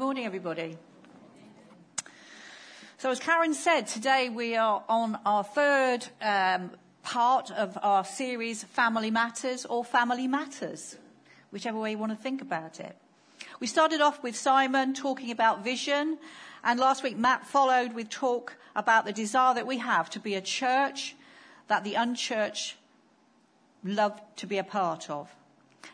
morning, everybody. So, as Karen said, today we are on our third um, part of our series, Family Matters or Family Matters, whichever way you want to think about it. We started off with Simon talking about vision, and last week Matt followed with talk about the desire that we have to be a church that the unchurched love to be a part of.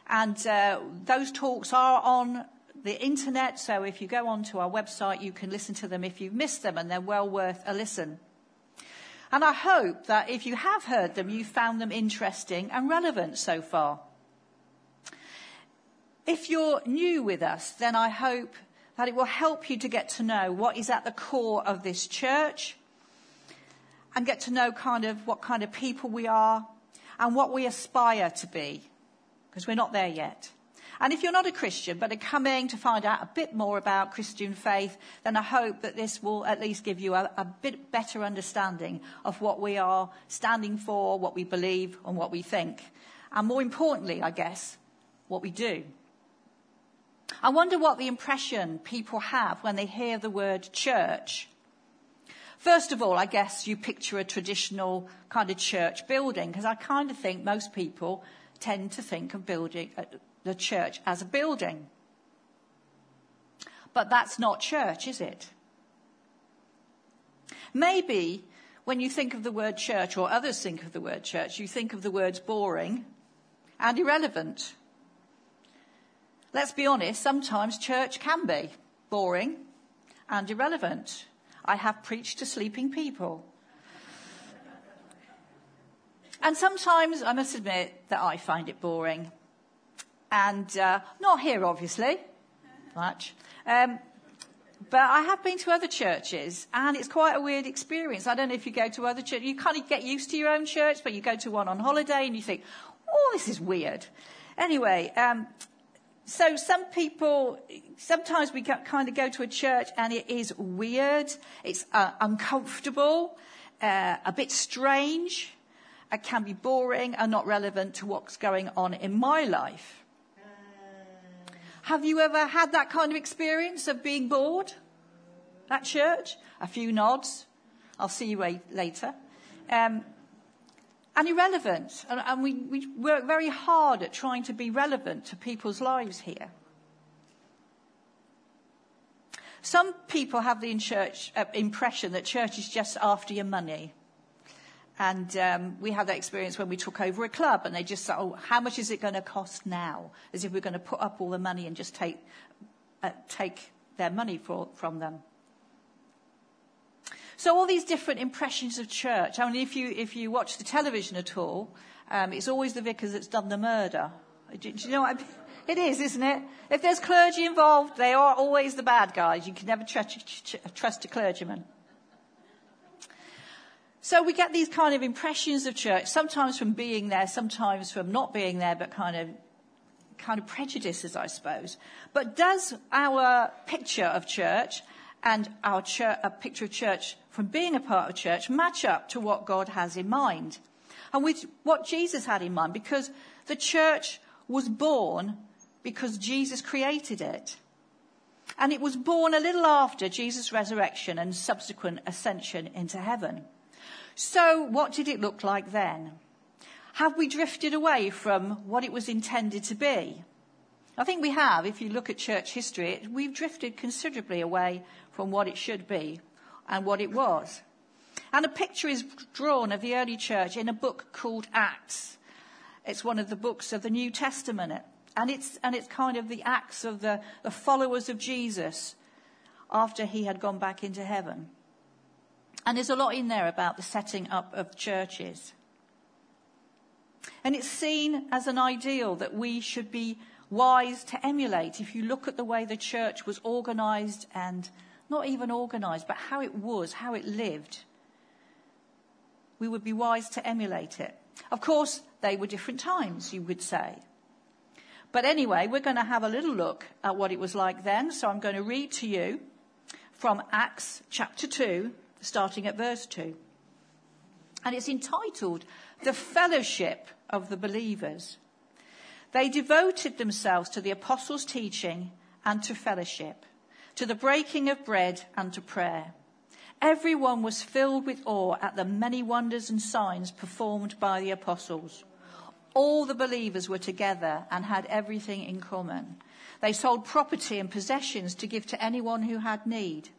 And uh, those talks are on the internet, so if you go onto our website, you can listen to them if you've missed them, and they're well worth a listen. And I hope that if you have heard them, you found them interesting and relevant so far. If you're new with us, then I hope that it will help you to get to know what is at the core of this church and get to know kind of what kind of people we are and what we aspire to be, because we're not there yet. And if you're not a Christian, but are coming to find out a bit more about Christian faith, then I hope that this will at least give you a, a, bit better understanding of what we are standing for, what we believe, and what we think. And more importantly, I guess, what we do. I wonder what the impression people have when they hear the word church. First of all, I guess you picture a traditional kind of church building, because I kind of think most people tend to think of building, uh, the church as a building. But that's not church, is it? Maybe when you think of the word church, or others think of the word church, you think of the words boring and irrelevant. Let's be honest, sometimes church can be boring and irrelevant. I have preached to sleeping people. And sometimes I must admit that I find it boring and uh, not here, obviously, much. Um, but I have been to other churches, and it's quite a weird experience. I don't know if you go to other churches. You kind of get used to your own church, but you go to one on holiday and you think, oh, this is weird. Anyway, um, so some people, sometimes we kind of go to a church and it is weird, it's uh, uncomfortable, uh, a bit strange, it can be boring and not relevant to what's going on in my life. Have you ever had that kind of experience of being bored at church? A few nods. I'll see you later. Um, and irrelevant. And, and we, we work very hard at trying to be relevant to people's lives here. Some people have the church, uh, impression that church is just after your money. And um, we had that experience when we took over a club, and they just said, "Oh, how much is it going to cost now?" As if we're going to put up all the money and just take uh, take their money for, from them. So all these different impressions of church. I mean, if you if you watch the television at all, um, it's always the vicar that's done the murder. Do, do you know what? I mean? It is, isn't it? If there's clergy involved, they are always the bad guys. You can never trust a clergyman. So we get these kind of impressions of church, sometimes from being there, sometimes from not being there, but kind of, kind of prejudices, I suppose. But does our picture of church and our church, a picture of church from being a part of church match up to what God has in mind? And with what Jesus had in mind, because the church was born because Jesus created it. And it was born a little after Jesus' resurrection and subsequent ascension into heaven. So, what did it look like then? Have we drifted away from what it was intended to be? I think we have. If you look at church history, we've drifted considerably away from what it should be and what it was. And a picture is drawn of the early church in a book called Acts. It's one of the books of the New Testament. And it's, and it's kind of the acts of the, the followers of Jesus after he had gone back into heaven. And there's a lot in there about the setting up of churches. And it's seen as an ideal that we should be wise to emulate. If you look at the way the church was organized and not even organized, but how it was, how it lived, we would be wise to emulate it. Of course, they were different times, you would say. But anyway, we're going to have a little look at what it was like then. So I'm going to read to you from Acts chapter 2, starting at verse 2. And it's entitled The Fellowship of the Believers. They devoted themselves to the apostles' teaching and to fellowship, to the breaking of bread and to prayer. Everyone was filled with awe at the many wonders and signs performed by the apostles. All the believers were together and had everything in common. They sold property and possessions to give to anyone who had need.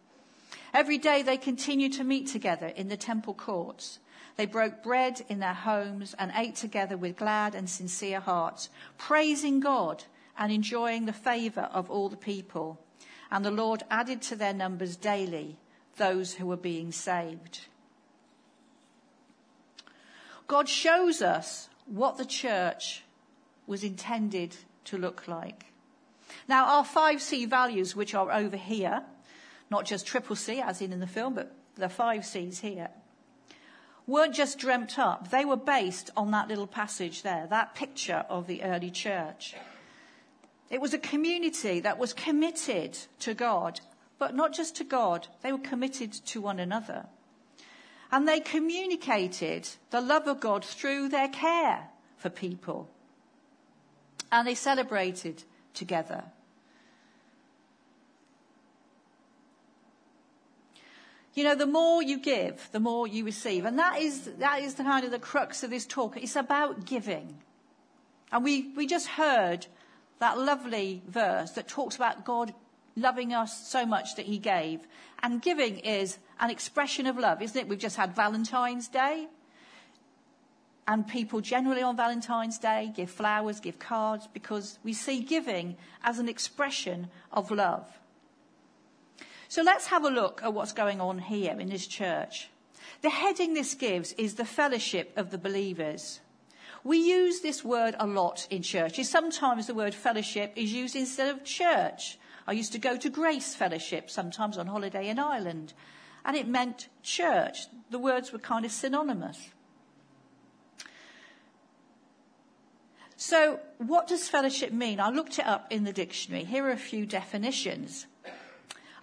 Every day they continued to meet together in the temple courts. They broke bread in their homes and ate together with glad and sincere hearts, praising God and enjoying the favor of all the people. And the Lord added to their numbers daily those who were being saved. God shows us what the church was intended to look like. Now, our five C values, which are over here, not just triple C as in in the film, but the five C's here, weren't just dreamt up. They were based on that little passage there, that picture of the early church. It was a community that was committed to God but not just to God, they were committed to one another. And they communicated the love of God through their care for people. And they celebrated together. You know, the more you give, the more you receive. And that is, that is the kind of the crux of this talk. It's about giving. And we, we just heard that lovely verse that talks about God loving us so much that he gave. And giving is an expression of love, isn't it? We've just had Valentine's Day. And people generally on Valentine's Day give flowers, give cards, because we see giving as an expression of love. So let's have a look at what's going on here in this church. The heading this gives is the fellowship of the believers. We use this word a lot in churches. Sometimes the word fellowship is used instead of church. I used to go to Grace Fellowship sometimes on holiday in Ireland, and it meant church. The words were kind of synonymous. So, what does fellowship mean? I looked it up in the dictionary. Here are a few definitions.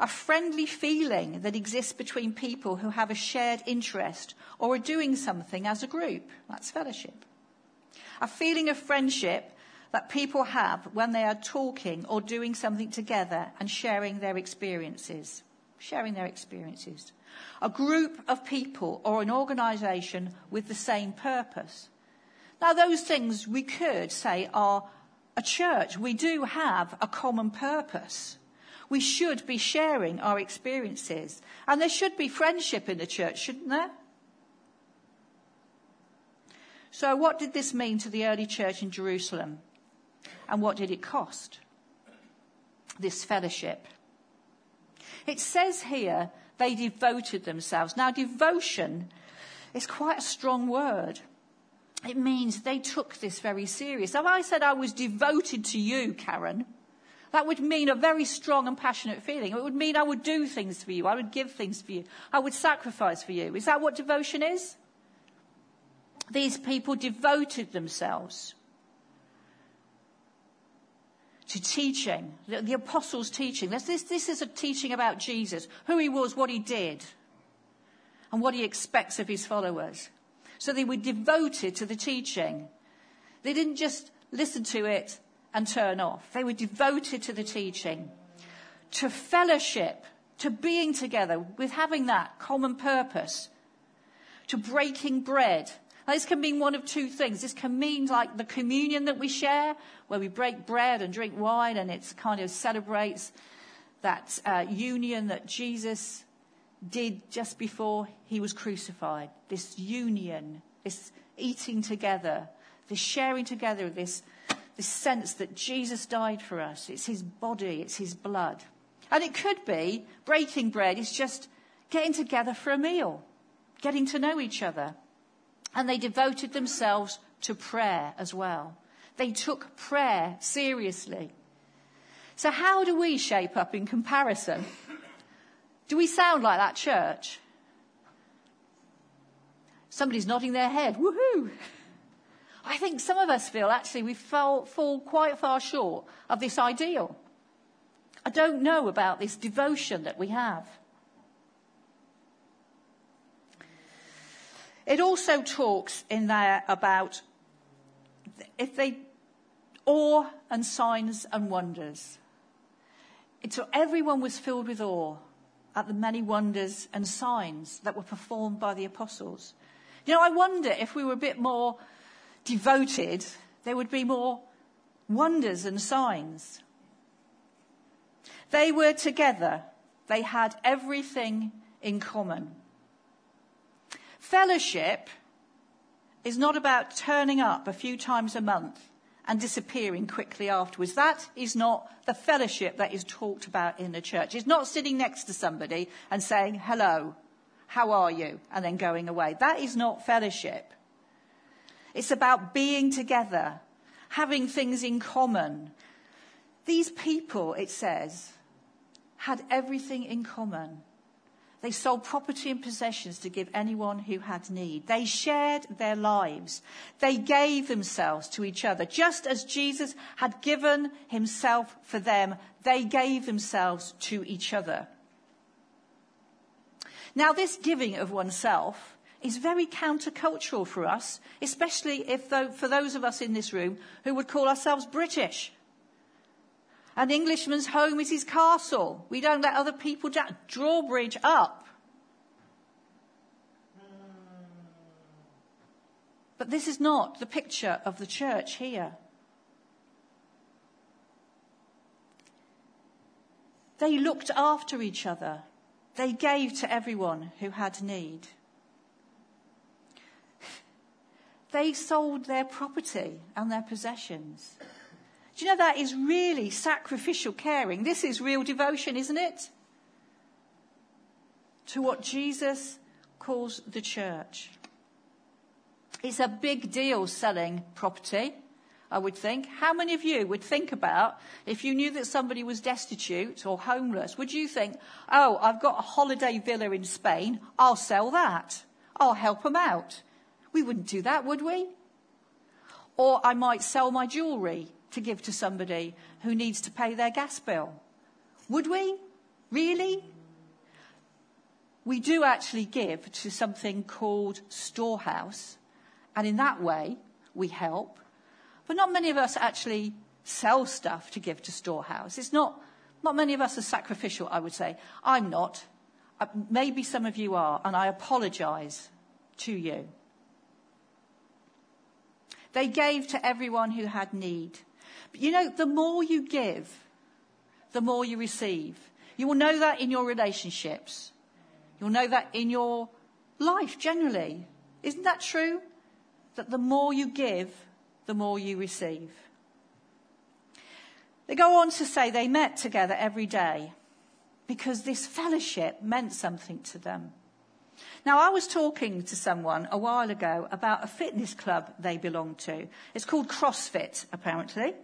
A friendly feeling that exists between people who have a shared interest or are doing something as a group. That's fellowship. A feeling of friendship that people have when they are talking or doing something together and sharing their experiences. Sharing their experiences. A group of people or an organisation with the same purpose. Now, those things we could say are a church. We do have a common purpose. We should be sharing our experiences. And there should be friendship in the church, shouldn't there? So, what did this mean to the early church in Jerusalem? And what did it cost? This fellowship. It says here they devoted themselves. Now, devotion is quite a strong word. It means they took this very serious. If I said I was devoted to you, Karen, that would mean a very strong and passionate feeling. It would mean I would do things for you. I would give things for you. I would sacrifice for you. Is that what devotion is? These people devoted themselves to teaching, the, the apostles' teaching. This, this, this is a teaching about Jesus, who he was, what he did, and what he expects of his followers. So they were devoted to the teaching. They didn't just listen to it and turn off. They were devoted to the teaching, to fellowship, to being together, with having that common purpose, to breaking bread, now, this can mean one of two things. This can mean like the communion that we share, where we break bread and drink wine, and it kind of celebrates that uh, union that Jesus did just before he was crucified. This union, this eating together, this sharing together, this, this sense that Jesus died for us. It's his body, it's his blood. And it could be breaking bread is just getting together for a meal, getting to know each other. And they devoted themselves to prayer as well. They took prayer seriously. So, how do we shape up in comparison? Do we sound like that church? Somebody's nodding their head. Woohoo! I think some of us feel actually we fall, fall quite far short of this ideal. I don't know about this devotion that we have. It also talks in there about if they awe and signs and wonders. Until everyone was filled with awe at the many wonders and signs that were performed by the apostles. You know, I wonder if we were a bit more devoted, there would be more wonders and signs. They were together. They had everything in common. Fellowship is not about turning up a few times a month and disappearing quickly afterwards. That is not the fellowship that is talked about in the church. It's not sitting next to somebody and saying, hello, how are you? And then going away. That is not fellowship. It's about being together, having things in common. These people, it says, had everything in common. They sold property and possessions to give anyone who had need. They shared their lives. They gave themselves to each other. Just as Jesus had given himself for them, they gave themselves to each other. Now, this giving of oneself is very countercultural for us, especially if, for those of us in this room who would call ourselves British. An Englishman's home is his castle. We don't let other people down. Drawbridge up. But this is not the picture of the church here. They looked after each other. They gave to everyone who had need. They sold their property and their possessions. Do you know that is really sacrificial caring? This is real devotion, isn't it? To what Jesus calls the church. It's a big deal selling property, I would think. How many of you would think about if you knew that somebody was destitute or homeless? Would you think, oh, I've got a holiday villa in Spain, I'll sell that. I'll help them out. We wouldn't do that, would we? Or I might sell my jewellery to give to somebody who needs to pay their gas bill. Would we? Really? We do actually give to something called Storehouse, and in that way we help. But not many of us actually sell stuff to give to Storehouse. It's not, not many of us are sacrificial, I would say. I'm not. Uh, maybe some of you are, and I apologize to you. They gave to everyone who had need. But you know, the more you give, the more you receive. You will know that in your relationships. You'll know that in your life generally. Isn't that true? That the more you give, the more you receive. They go on to say they met together every day because this fellowship meant something to them. Now, I was talking to someone a while ago about a fitness club they belong to. It's called CrossFit, apparently.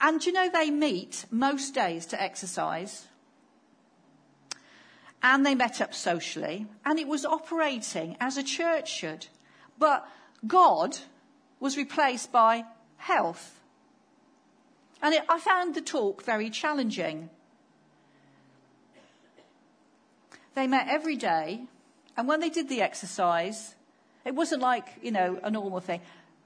And you know, they meet most days to exercise. And they met up socially. And it was operating as a church should. But God was replaced by health. And it, I found the talk very challenging. They met every day. And when they did the exercise, it wasn't like, you know, a normal thing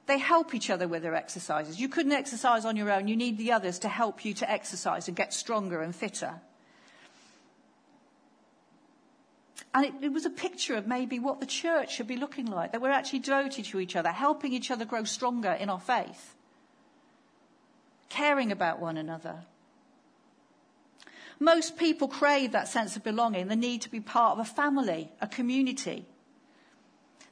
they help each other with their exercises. You couldn't exercise on your own. You need the others to help you to exercise and get stronger and fitter. And it, it, was a picture of maybe what the church should be looking like, that we're actually devoted to each other, helping each other grow stronger in our faith, caring about one another. Most people crave that sense of belonging, the need to be part of a family, a community.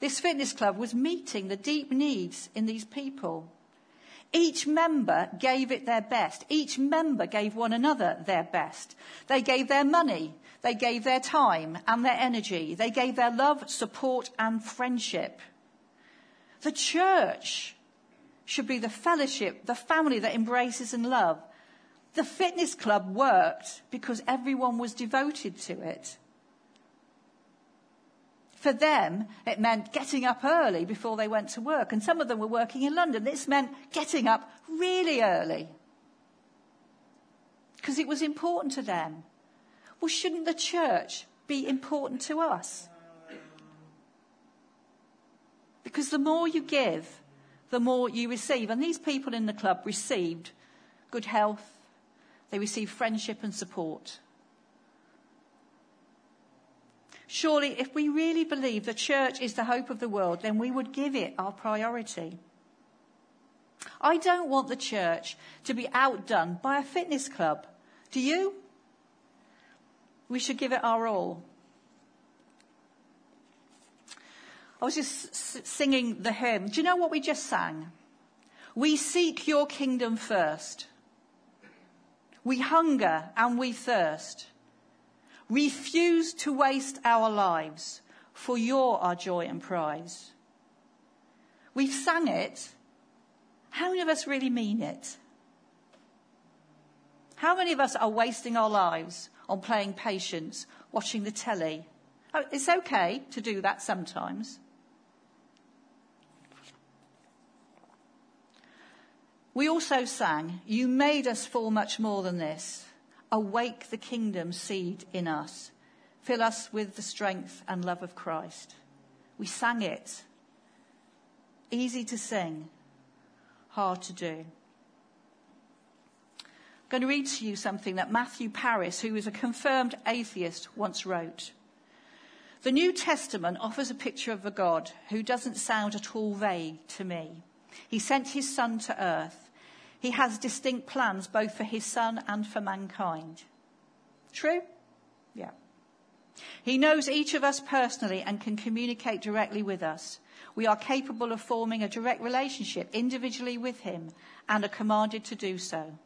This fitness club was meeting the deep needs in these people. Each member gave it their best. Each member gave one another their best. They gave their money. They gave their time and their energy. They gave their love, support, and friendship. The church should be the fellowship, the family that embraces and love. The fitness club worked because everyone was devoted to it. For them, it meant getting up early before they went to work. And some of them were working in London. This meant getting up really early. Because it was important to them. Well, shouldn't the church be important to us? Because the more you give, the more you receive. And these people in the club received good health, They receive friendship and support. Surely, if we really believe the church is the hope of the world, then we would give it our priority. I don't want the church to be outdone by a fitness club. Do you? We should give it our all. I was just singing the hymn. Do you know what we just sang? We seek your kingdom first. We hunger and we thirst. Refuse to waste our lives, for you're our joy and prize. We've sang it. How many of us really mean it? How many of us are wasting our lives on playing patience, watching the telly? Oh, it's okay to do that sometimes. We also sang, You made us for much more than this. Awake the kingdom seed in us. Fill us with the strength and love of Christ. We sang it. Easy to sing, hard to do. I'm going to read to you something that Matthew Parris, who is a confirmed atheist, once wrote. The New Testament offers a picture of a God who doesn't sound at all vague to me. He sent his son to earth. He has distinct plans both for his son and for mankind. True? Yeah. He knows each of us personally and can communicate directly with us. We are capable of forming a direct relationship individually with him and are commanded to do so.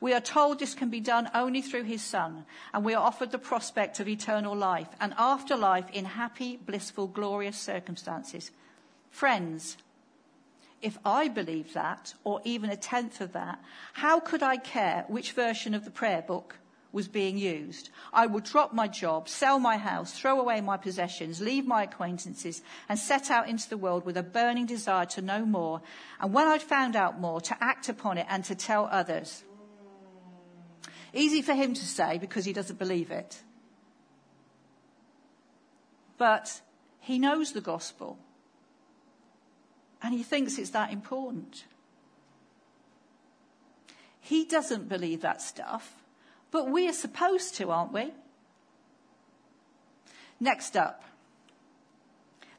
We are told this can be done only through his son, and we are offered the prospect of eternal life and afterlife in happy, blissful, glorious circumstances. Friends, if I believed that, or even a tenth of that, how could I care which version of the prayer book was being used? I would drop my job, sell my house, throw away my possessions, leave my acquaintances, and set out into the world with a burning desire to know more, and when I'd found out more, to act upon it and to tell others. Easy for him to say because he doesn't believe it. But he knows the gospel. And he thinks it's that important. He doesn't believe that stuff, but we are supposed to, aren't we? Next up,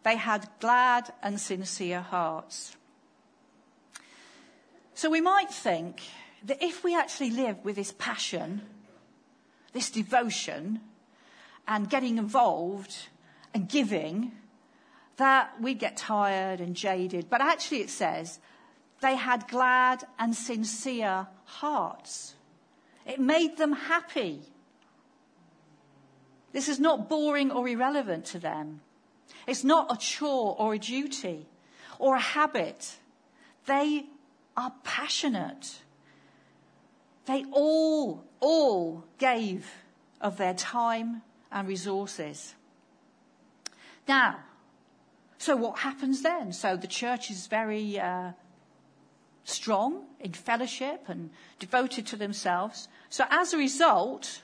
they had glad and sincere hearts. So we might think that if we actually live with this passion, this devotion, and getting involved and giving, that we get tired and jaded. But actually, it says they had glad and sincere hearts. It made them happy. This is not boring or irrelevant to them. It's not a chore or a duty or a habit. They are passionate. They all, all gave of their time and resources. Now, so what happens then? So the church is very uh, strong in fellowship and devoted to themselves. So as a result,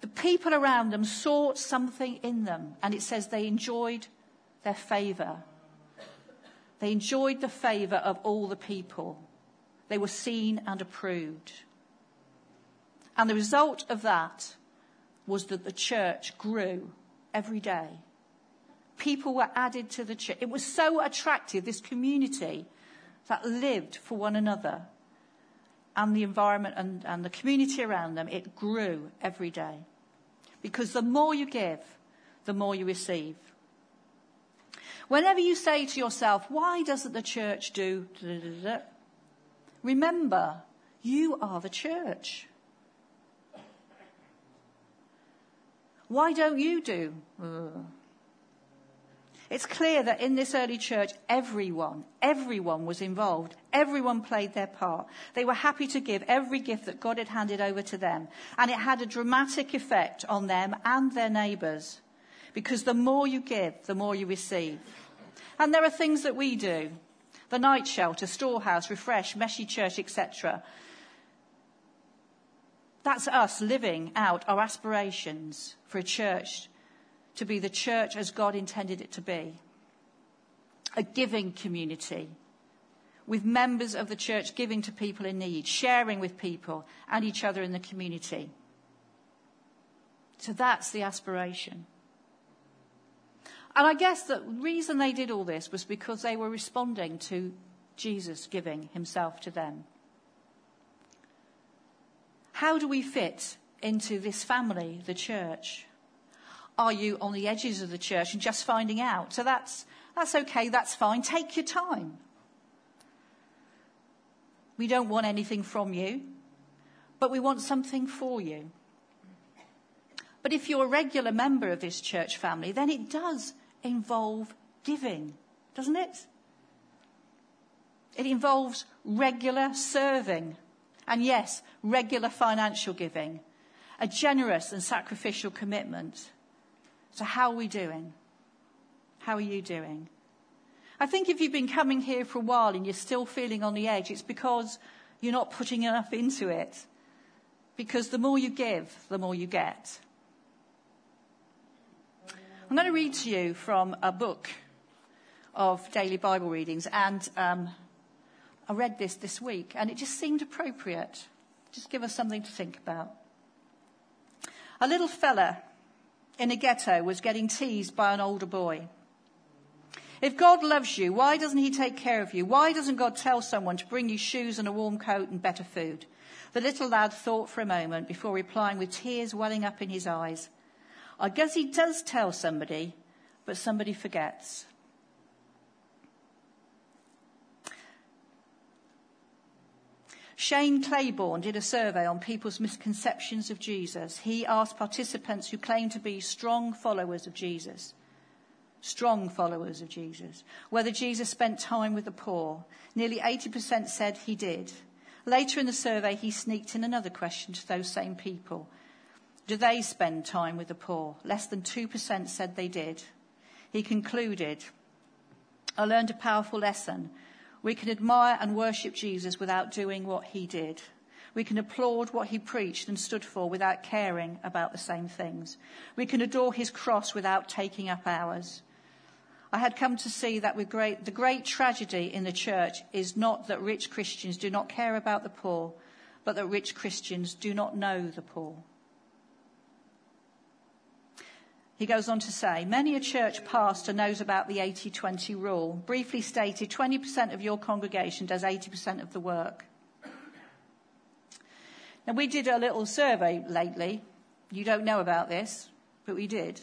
the people around them sought something in them, and it says they enjoyed their favour. They enjoyed the favour of all the people. They were seen and approved. And the result of that was that the church grew every day people were added to the church. It was so attractive, this community that lived for one another. And the environment and, and the community around them, it grew every day. Because the more you give, the more you receive. Whenever you say to yourself, why doesn't the church do? Remember, you are the church. Why don't you do? Uh, It's clear that in this early church, everyone, everyone was involved. Everyone played their part. They were happy to give every gift that God had handed over to them. And it had a dramatic effect on them and their neighbours. Because the more you give, the more you receive. And there are things that we do. The night shelter, storehouse, refresh, Messy church, etc. That's us living out our aspirations for a church to be the church as God intended it to be a giving community with members of the church giving to people in need, sharing with people and each other in the community. So that's the aspiration. And I guess the reason they did all this was because they were responding to Jesus giving himself to them. How do we fit into this family, the church? Are you on the edges of the church and just finding out? So that's, that's okay, that's fine. Take your time. We don't want anything from you, but we want something for you. But if you're a regular member of this church family, then it does involve giving, doesn't it? It involves regular serving. And yes, regular financial giving. A generous and sacrificial commitment. So, how are we doing? How are you doing? I think if you've been coming here for a while and you're still feeling on the edge, it's because you're not putting enough into it. Because the more you give, the more you get. I'm going to read to you from a book of daily Bible readings, and um, I read this this week, and it just seemed appropriate. Just give us something to think about. A little fella in a ghetto was getting teased by an older boy. If God loves you, why doesn't He take care of you? Why doesn't God tell someone to bring you shoes and a warm coat and better food? The little lad thought for a moment before replying with tears welling up in his eyes. I guess he does tell somebody, but somebody forgets. Shane Claiborne did a survey on people's misconceptions of Jesus. He asked participants who claimed to be strong followers of Jesus strong followers of Jesus, whether Jesus spent time with the poor. Nearly 80% said he did. Later in the survey, he sneaked in another question to those same people. Do they spend time with the poor? Less than 2% said they did. He concluded, I learned a powerful lesson. We can admire and worship Jesus without doing what he did. We can applaud what he preached and stood for without caring about the same things. We can adore his cross without taking up ours. I had come to see that great, the great tragedy in the church is not that rich Christians do not care about the poor, but that rich Christians do not know the poor. He goes on to say, many a church pastor knows about the 80-20 rule. Briefly stated, 20% of your congregation does 80% of the work. Now we did a little survey lately. You don't know about this, but we did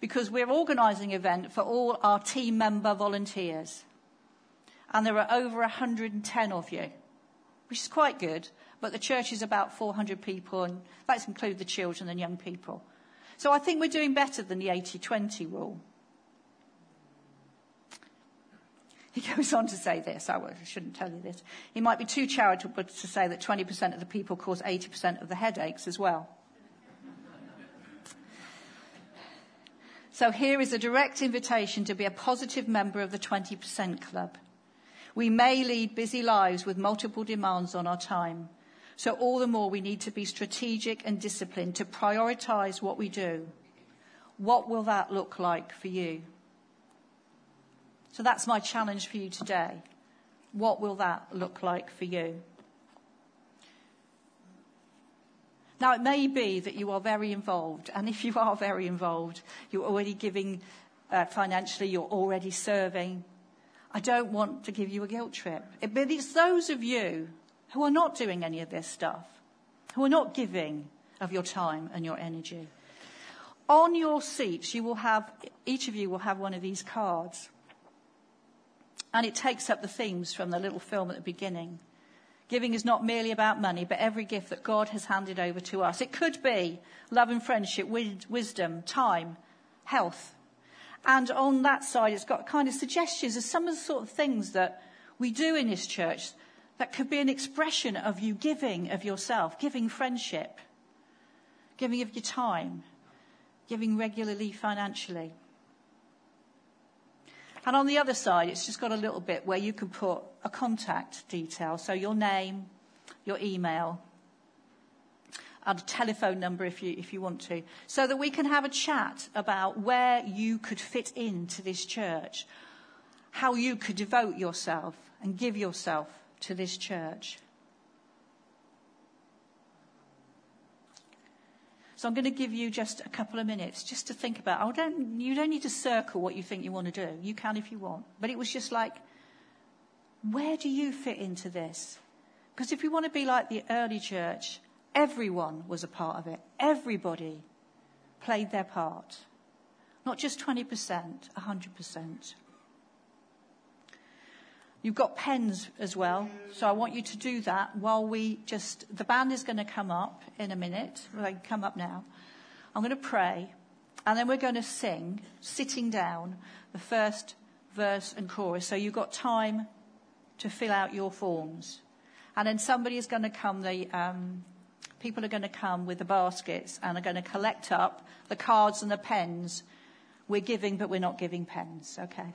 because we're organising an event for all our team member volunteers. And there are over 110 of you, which is quite good, but the church is about 400 people, and let's include the children and young people. So I think we're doing better than the 80-20 rule. He goes on to say this. I shouldn't tell you this. He might be too charitable to say that 20% of the people cause 80% of the headaches as well. So here is a direct invitation to be a positive member of the 20% club. We may lead busy lives with multiple demands on our time. So all the more we need to be strategic and disciplined to prioritize what we do. What will that look like for you? So that's my challenge for you today. What will that look like for you? Now, it may be that you are very involved, and if you are very involved, you're already giving uh, financially, you're already serving. I don't want to give you a guilt trip. But it's those of you who are not doing any of this stuff, who are not giving of your time and your energy. On your seats, you will have, each of you will have one of these cards. And it takes up the themes from the little film at the beginning. Giving is not merely about money, but every gift that God has handed over to us. It could be love and friendship, wisdom, time, health. And on that side, it's got kind of suggestions of some of the sort of things that we do in this church that could be an expression of you giving of yourself, giving friendship, giving of your time, giving regularly financially. And on the other side, it's just got a little bit where you can put a contact detail. So your name, your email, and a telephone number if you, if you want to, so that we can have a chat about where you could fit into this church. how you could devote yourself and give yourself to this church. So I'm going to give you just a couple of minutes just to think about. Oh, don't, you don't need to circle what you think you want to do. You can if you want. But it was just like, where do you fit into this? Because if you want to be like the early church, everyone was a part of it. Everybody played their part. Not just 20%, 100%. You've got pens as well, so I want you to do that while we just, the band is going to come up in a minute. They come up now. I'm going to pray, and then we're going to sing, sitting down, the first verse and chorus. So you've got time to fill out your forms. And then somebody is going to come, the um, people are going to come with the baskets and are going to collect up the cards and the pens. We're giving, but we're not giving pens, okay?